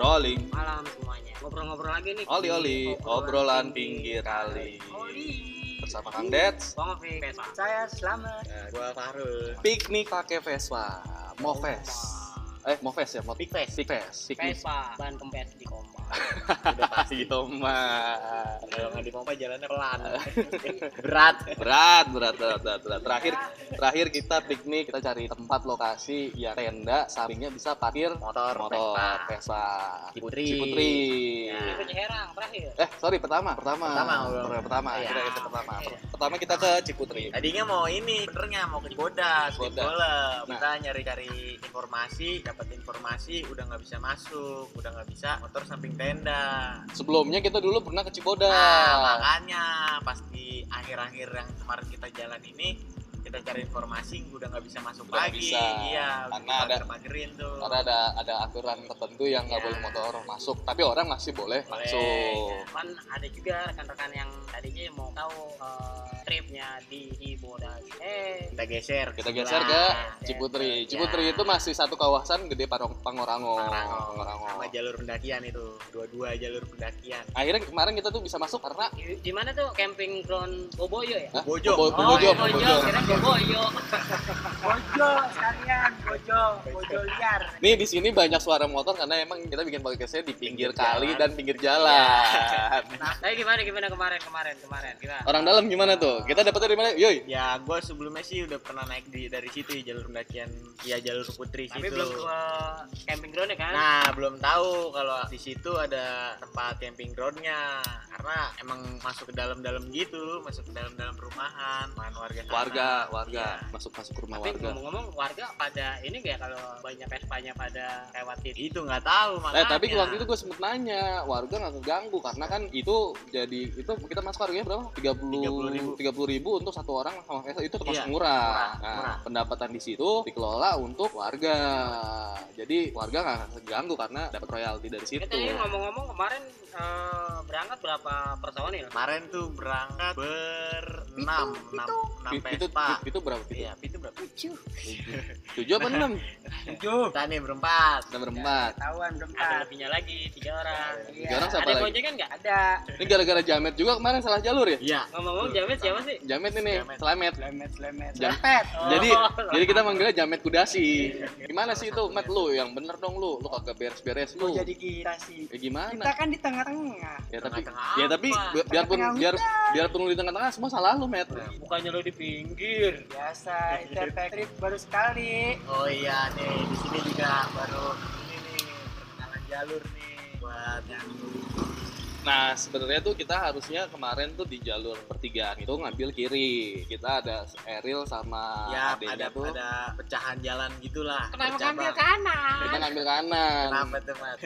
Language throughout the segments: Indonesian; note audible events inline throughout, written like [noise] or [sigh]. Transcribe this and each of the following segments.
Rolling. Malam semuanya. Ngobrol-ngobrol lagi nih. Oli oli, obrolan pinggir kali. Oli. Bersama Kang Dets. Bang Vespa. Saya selamat. Nah, gua Fahrul. Piknik pakai Vespa. Moves. Eh, Moves ya, Mo Big Face. Pikves. Piknik. Vespa. Ban kempes di koma. Udah pasti. [laughs] Iya, mah. Kalau nggak dipompa jalannya pelan. [laughs] Berat. Berat, berat, berat, berat, berat. Terakhir, terakhir kita piknik, kita cari tempat lokasi yang tenda, sampingnya bisa parkir Motor, motor Vespa. Ciputri. Ciputri. Ya. Ciherang terakhir. Eh, sorry, pertama, pertama. Pertama. Pertama, pertama. Kita itu pertama. Iya. Pertama kita ke Ciputri. Tadinya mau ini, benernya mau ke Cibodas, Cibodas. Nah. Kita nyari-cari informasi, dapat informasi, udah nggak bisa masuk, udah nggak bisa motor samping tenda. Sebelumnya kita dulu pernah ke Cibodas. Nah, makanya pas di akhir-akhir yang kemarin kita jalan ini, kita cari informasi udah nggak bisa masuk Udah lagi. bisa. Iya, Karena ada- pagerin tuh. Karena ada ada aturan tertentu yang nggak Ya. boleh motor masuk, tapi orang masih boleh, Boleh. masuk. Kan ada juga rekan-rekan yang tadinya mau tahu eh, tripnya di Cibodas. Eh, kita geser Kita sebelah. geser ke Nah, Ciputri. ya. Ciputri itu masih satu kawasan gede Parong Pangorango. Pangorango. sama jalur pendakian itu dua-dua jalur pendakian Akhirnya kemarin kita tuh bisa masuk karena di, mana tuh camping ground Boboyo ya? Hah? Bojo. Bobo- Oh, Bobojo, Bobojo. kira Boboyo. [laughs] Bojo sekalian, bojo, bojo liar. Nih di sini banyak suara motor karena emang kita bikin podcastnya di pinggir, Pinggir kali jalan. dan pinggir jalan. Nah, tapi gimana gimana kemarin kemarin kemarin gimana? Orang dalam gimana tuh? Kita dapetnya dari mana? Yoi. ya gue sebelumnya sih udah pernah naik di dari situ ya jalur pendakian ya jalur putri Tapi situ belum ke camping ground ya kan? nah belum tahu kalau di situ ada tempat camping groundnya karena emang masuk ke dalam-dalam gitu masuk ke dalam-dalam perumahan perumahan warga sana. Warga, warga Iya. masuk masuk ke rumah Tapi warga. ngomong-ngomong warga pada ini nggak kalau banyak Vespanya pada lewatin itu nggak tahu Eh makanya tapi waktu itu gue sempet nanya warga nggak keganggu karena kan itu jadi itu kita masuk harganya berapa? 30 30.000. 30 ribu untuk satu orang sama Vespa itu termasuk Iya, murah. murah, Nah murah. pendapatan di situ dikelola untuk warga. Jadi warga nggak keganggu karena dapat royalti dari situ. Tadi ngomong-ngomong kemarin eh, berangkat berapa personil? kemarin tuh berangkat berenam enam enam Pi- Itu, Vespa itu berapa? Itu? iya itu berapa Tujuh. Tujuh apa enam? Tujuh. kita nih berempat Kita berempat. Tahuan Ada berempat. lebihnya lagi tiga orang. Iya. Tiga orang siapa Ada lagi? boncengan nggak? Ada. Ini gara-gara jamet juga kemarin salah jalur ya? iya Ngomong-ngomong jamet siapa sih? Jamet ini, Jamet. selamet. Lemet, lemet. Jam- Lepet. Jadi Oh, jadi kita manggilnya Jamet Kudasi. Gimana sih itu, Mat lu yang bener dong lu, lu kagak beres-beres lu. jadi kita sih. Ya gimana? Kita kan di tengah-tengah. Ya tapi Tengah-tengah ya tapi apa? bi- biarpun Tengah-tengah biar biarpun lu di tengah-tengah semua salah lu, Met. bukannya lo di pinggir. Biasa, itu efek [laughs] trip baru sekali. Oh iya nih, di sini juga baru ini nih perkenalan jalur nih buat yang Nah, sebenarnya tuh kita harusnya kemarin tuh di jalur pertigaan itu ngambil kiri. Kita ada Eril sama ya ada tuh ada pecahan jalan gitulah. Kenapa bercabang. ngambil kanan? kita ngambil kanan. Kenapa tuh, Mat?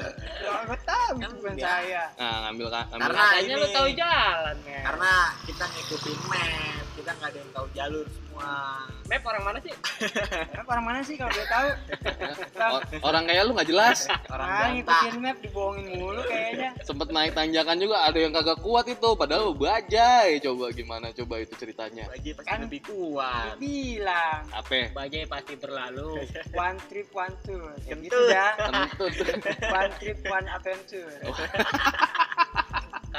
[laughs] Gue tahu Kan bukan saya. Nah, ngambil ka- ngambil Karena ini- tahu jalan ya. Karena kita ngikutin map, kita nggak ada yang tahu jalur semua. Map orang mana sih? [laughs] Emang orang mana sih kalau dia tahu? Orang kayak lu nggak jelas. [laughs] Orang Nah, ngikutin map dibohongin mulu kayaknya. Sempet naik tanjakan juga ada yang kagak kuat itu padahal lu bajai. Coba gimana coba itu ceritanya. Bagi pasti Kan- lebih kuat. Bilang Apa? Bajai pasti berlalu. [laughs] one trip one tour. Ya gitu. Kentut. One trip one adventure.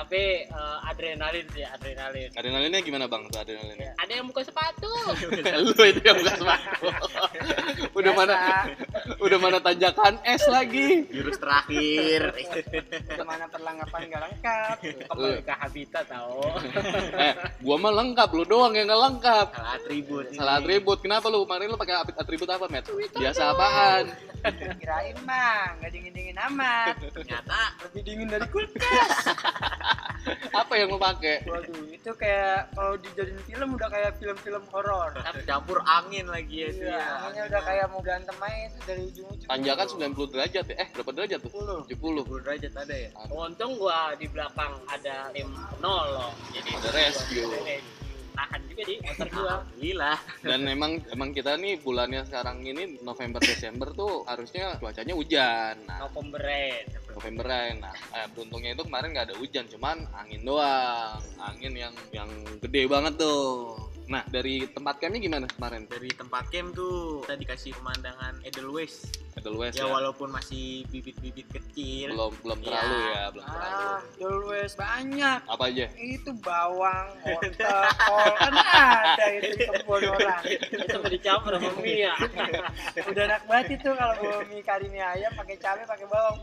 Tapi eh, adrenalin sih, adrenalin. Adrenalinnya gimana bang tuh adrenalinnya? Ada yang buka sepatu. [laughs] lu itu yang bukan sepatu. [laughs] udah Biasa. mana udah mana tanjakan es lagi. Jurus terakhir. [laughs] Ke mana perlengkapan nggak lengkap. Kembali ke habitat tau. eh, gua mah lengkap, lu doang yang nggak lengkap. Salah atribut. ini. Salah atribut. Kenapa lu kemarin lu pakai atri- atribut apa, Met? Biasa apaan? Kirain mah nggak dingin dingin amat. Ternyata Lebih dingin dari kulkas. [laughs] Apa yang lu pakai? Waduh, itu kayak kalau dijadiin film udah kayak film-film horor. campur angin lagi ya. itu Iya, ya. anginnya udah kayak mau berantem aja itu dari ujung-ujung. Tanjakan 90 derajat ya? Eh, berapa derajat tuh? 10. 70. 10 derajat ada ya. Untung gua di belakang ada tim penolong. Jadi Ada rescue. Ada. Tahan juga di motor gua. Alhamdulillah. Dan emang emang kita nih bulannya sekarang ini November Desember tuh harusnya cuacanya hujan. Nah, Novemberan. Novemberan. Nah, eh, beruntungnya itu kemarin nggak ada hujan, cuman angin doang. Angin yang yang gede banget tuh. Nah, dari tempat campnya gimana kemarin? Dari tempat camp tuh kita dikasih pemandangan Edelweiss. Edelweiss ya ya. walaupun masih bibit-bibit kecil Belum belum Ya. terlalu ya, belum terlalu. Ah, Dolwes banyak. Apa aja? Itu bawang, wortel, kol [laughs] kan ada itu kebun orang. itu dicampur sama mie ya [laughs] Udah enak banget itu kalau bawa mie kari mie ayam pakai cabai pakai bawang.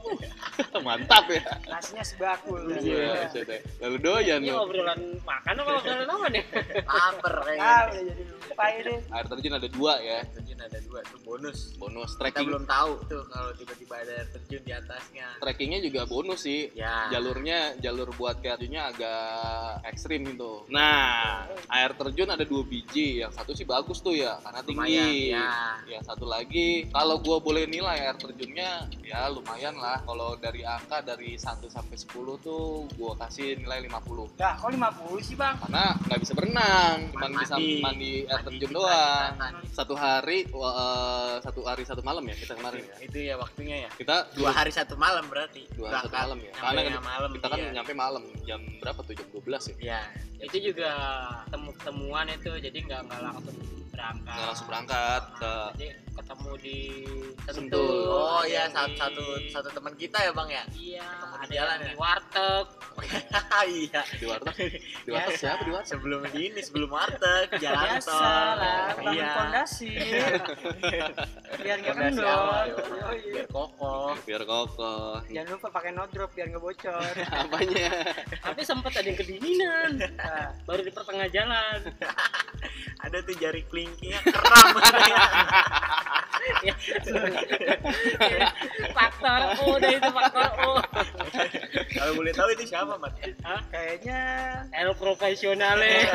Uh, Mantap ya. nasinya sebakul. Iya, ya. Lalu doyan ini obrolan makan apa obrolan apa nih Ah, udah jadi lupa ini. Air terjun ada dua ya. Ada dua tuh bonus Bonus kita trekking. belum tahu tuh kalau tiba-tiba ada air terjun di atasnya Trekkingnya juga bonus sih. ya Jalurnya jalur buat kajunya agak ekstrim itu. Nah, air terjun ada dua biji. Yang satu sih bagus tuh ya, karena lumayan tinggi. ya Yang satu lagi, kalau gua boleh nilai air terjunnya, ya lumayan lah. Kalau dari angka dari 1 sampai 10 tuh gua kasih nilai 50. Dah, kok 50 sih, Bang? Karena nggak bisa berenang, cuma bisa mandi air terjun doang. kelihatan. Satu hari, eh, satu hari satu malam ya kita kemarin ya. itu ya waktunya ya Kita dua hari satu malam berarti dua hari satu malam ya. Karena kan malam kita kan iya. nyampe malam jam berapa tuh jam 12 ya. ya itu juga temu temuan itu jadi nggak nggak langsung berangkat Nggak langsung berangkat ke jadi ketemu di Sentul. oh ya yang satu satu satu teman kita ya bang ya iya ketemu di jalan yang ya? di warteg [laughs] iya di warteg. Di [laughs] warteg Biasa. siapa di warteg? sebelum di ini sebelum warteg [laughs] jalan Biasa tol lah, iya fondasi. Biar nggak kendor. ya. Oh, iya. biar kokoh Biar kokoh. Jangan lupa pakai no drop biar nggak bocor. Apanya? tapi sempat ada yang kedinginan Nah, baru di pertengah jalan ada tuh jari kelingkingnya kram [laughs] faktor O udah itu faktor O kalau boleh tahu itu siapa mat kayaknya el profesional eh,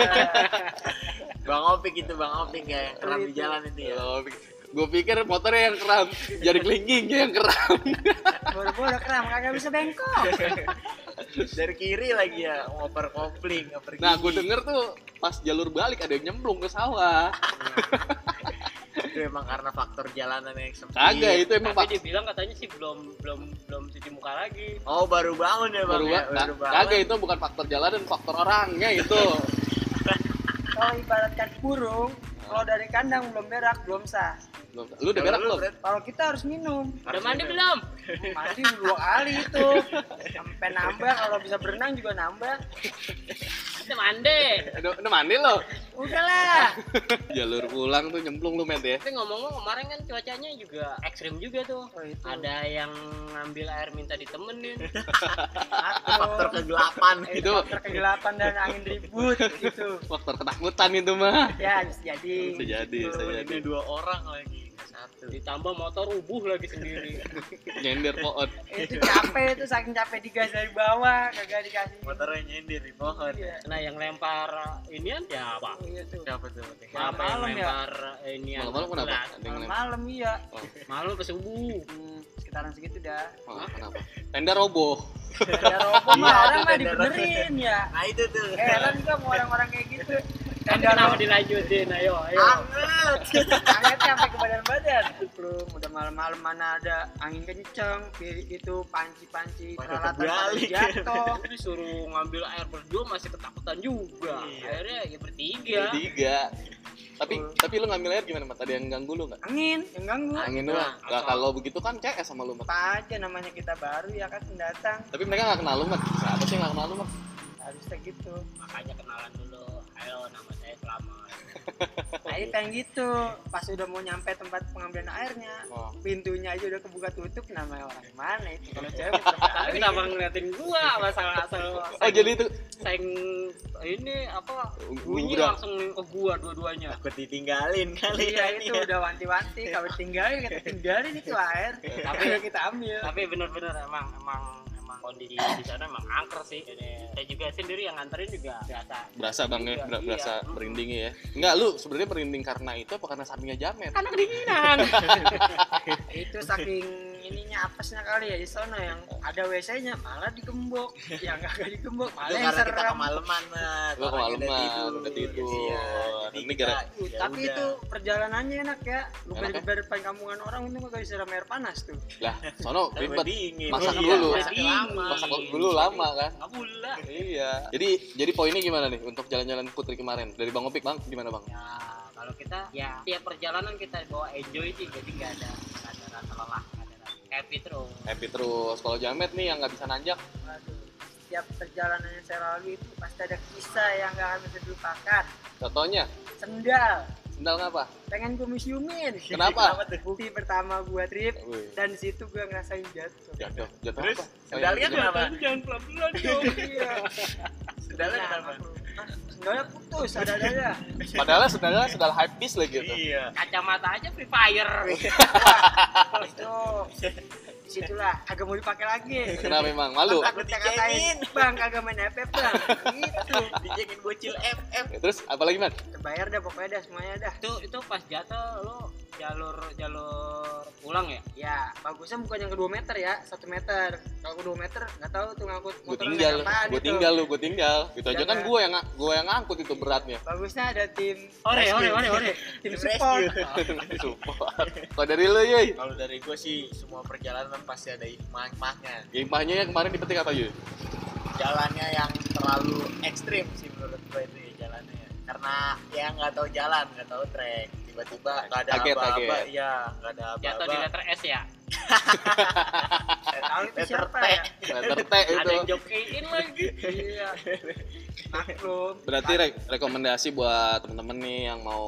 bang Opik itu bang Opik ya yang kram di jalan itu ya. Gue pikir motornya yang keram, jari kelingkingnya yang keram. boro-boro kram kagak bisa bengkok. Dari kiri lagi ya ngoper kopling ngoper Nah, gue denger tuh pas jalur balik ada yang nyemplung ke sawah. itu emang karena faktor jalanan yang sempit Kagak, itu emang tapi pak. dibilang katanya sih belum belum belum cuci muka lagi oh baru bangun ya bang Baru, ya? ba- baru ka- bangun kagak itu bukan faktor jalanan, faktor orangnya itu. Kalau [laughs] ibaratkan burung, kalau dari kandang belum berak belum sah. Belum- Lu udah berak lu, belum? Kalau kita harus minum. udah mandi belum Mandi dua kali itu. Sampai nambah kalau bisa berenang juga nambah. Udah mandi Udah, udah mandi lo? Udahlah. [laughs] Jalur pulang tuh nyemplung lu met ya. tapi ngomong-ngomong kemarin kan cuacanya juga ekstrim juga tuh Oh, itu. ada yang ngambil air minta ditemenin [laughs] faktor kegelapan Eh, itu. faktor kegelapan dan angin ribut gitu. Faktor ketakutan itu mah. Ya, bisa jadi. Bisa jadi, bisa jadi. ini dua orang lagi satu ditambah motor rubuh lagi sendiri [laughs] Nyender pohon. Itu capek itu saking capek digas dari bawah, kagak dikasih. motornya nyender di pohon Iya. nah yang lempar inian ya apa iya tuh. siapa tuh siapa yang Malam ya? lempar inian Malam-malam kenapa? gelas? Ada yang lempar. Malam iya. Oh, malu ke subuh Hmm, sekitaran segitu dah. oh, kenapa? Tenda roboh. Ya rokok mah Iya, orang mah tenda dibenerin ya. nah itu tuh Heran juga mau orang-orang kayak gitu. [laughs] tapi kenapa dilanjutin ayo ayo anget [laughs] angetnya sampai ke badan-badan. Belum udah malam-malam mana ada angin kenceng, pi- itu panci-panci peralatan jatuh. [laughs] disuruh ngambil air berdua masih ketakutan juga Iya. akhirnya ya bertiga Tiga. Tapi tapi lu ngambil air gimana, Mat? Ada yang ganggu lu nggak? Angin yang ganggu. Angin Nah, doang. Nggak apa? kalau begitu kan CS sama lu, Mat. Aja namanya kita baru ya kan pendatang. Tapi mereka nggak kenal lu, Mat. Siapa sih nggak kenal lu, Mat? Harusnya gitu. makanya kenalan dulu nama saya Selamat [laughs] Ayo pengen gitu. Pas udah mau nyampe tempat pengambilan airnya, Oh. pintunya aja udah kebuka tutup namanya orang mana itu? Kalau cewek [laughs] kenapa ngeliatin gua? Masalah asal Oh, jadi itu sayang ini apa bunyi langsung ke gua dua-duanya. Takut ditinggalin kali iya ya itu ya. udah wanti-wanti. Kalau tinggalin kita tinggalin itu air. Tapi kita ambil. tapi bener-bener emang emang emang kondisi di sana emang angker sih Jadi, saya juga sendiri yang nganterin juga biasa berasa bang ya, Iya, ber- iya. berasa merindingnya ya. Enggak, lu sebenarnya merinding karena itu apa karena sampingnya jamet? karena kedinginan [laughs] itu saking ininya apesnya kali ya di sana yang ada WC-nya malah digembok yang kagak digembok malah yang karena kita serem kemalaman Mat. Lu kemalaman, udah tidur. Iya, jadi Ini kita, gara- ya tapi udah. itu perjalanannya enak ya lu Enak ya? dari depan kampungan orang itu kagak disiram air panas tuh Lah, sono ribet. dingin. Masak Iya, dulu. masak lama. Masak dulu lama kan? nggak pula Iya. Jadi jadi poinnya gimana nih untuk jalan-jalan Putri kemarin? Dari Bang Opik, Bang, gimana, Bang? ya kalau kita ya tiap perjalanan kita bawa enjoy sih jadi nggak ada nggak ada rasa lelah happy terus happy terus kalau jamet nih yang nggak bisa nanjak Waduh, setiap perjalanan yang saya lalui itu pasti ada kisah yang gak akan bisa dilupakan. contohnya Sendal, sendal ngapa pengen gue museumin. Kenapa? Bukti pertama gue trip Wih, dan di situ gue ngerasain jatuh. jatuh jatuh Terus, apa sendalnya iya, kenapa? jangan pelan-pelan [laughs] dong Iya. Sendalnya Nah, kenapa? ah, Sendalnya putus, ada ada. padahal sendalnya sendal hype beast lagi gitu Iya. kacamata aja free fire [laughs] Itu di situlah agak mau dipakai lagi. kenapa memang malu Takut dikatain, bang kagak main FF bang. Gitu. Dijengin bocil FF. terus apa lagi man Terbayar dah pokoknya dah semuanya dah. itu itu pas jatuh lo jalur jalur pulang ya Ya, bagusnya bukan yang kedua meter ya, satu meter. Kalau kedua meter nggak tahu tuh ngangkut gue motor tinggal naik apaan gue itu. tinggal lu gue tinggal itu aja kan gue yang gue yang ngangkut itu beratnya Bagusnya ada tim ore ore ore ore [laughs] tim [laughs] Tim support. support kalau dari lu yoi Kalau dari gue sih semua perjalanan pasti ada hikmah-hikmahnya. hikmahnya yang kemarin dipetik apa yoi Jalannya yang terlalu ekstrim sih menurut gue itu ya jalannya. ya. Karena ya nggak tahu jalan, nggak tahu trek. Tiba-tiba nggak ada Kaget, apa-apa, iya nggak ada jatuh di letter S ya [laughs] tahu itu Letter siapa T. ya. letter T ada itu yang jokein lagi Iya. Maklum. berarti re- rekomendasi buat temen-temen nih yang mau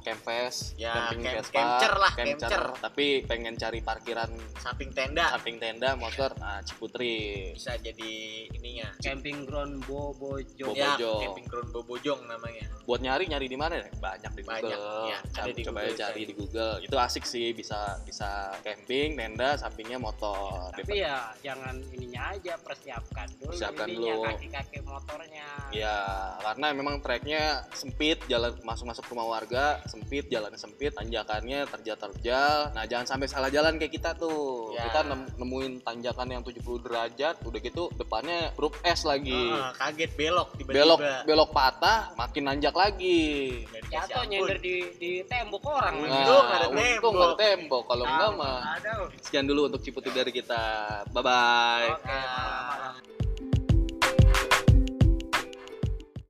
campfest Ya, camping camp- Vespa, camper lah, camper, tapi pengen cari parkiran Samping tenda samping tenda motor nah Ciputri bisa jadi ininya. camping ground Bobojo Bobo- Ya, camping ground Bobojong namanya. buat nyari nyari di mana ya? banyak di Banyak, Google ya, ada di coba Google, cari. di Google itu asik sih bisa bisa camping tenda sampingnya motor tapi ya jangan ininya aja persiapkan dulu Persiapkan ininya dulu. kaki-kaki motornya Ya, karena memang treknya sempit, jalan masuk-masuk rumah warga sempit, jalannya sempit, tanjakannya terjal-terjal. Nah, jangan sampai salah jalan kayak kita tuh. Ya. Kita nem- nemuin tanjakan yang 70 derajat, udah gitu depannya huruf S lagi. Ah, kaget belok tiba-tiba. belok belok patah, makin nanjak lagi. Jatuh ampun. nyender di di tembok orang Nah. Untung ada untung tembok. ada tembok. Kalau enggak mah sekian dulu untuk Ciputi dari kita. Bye bye. Okay, bye.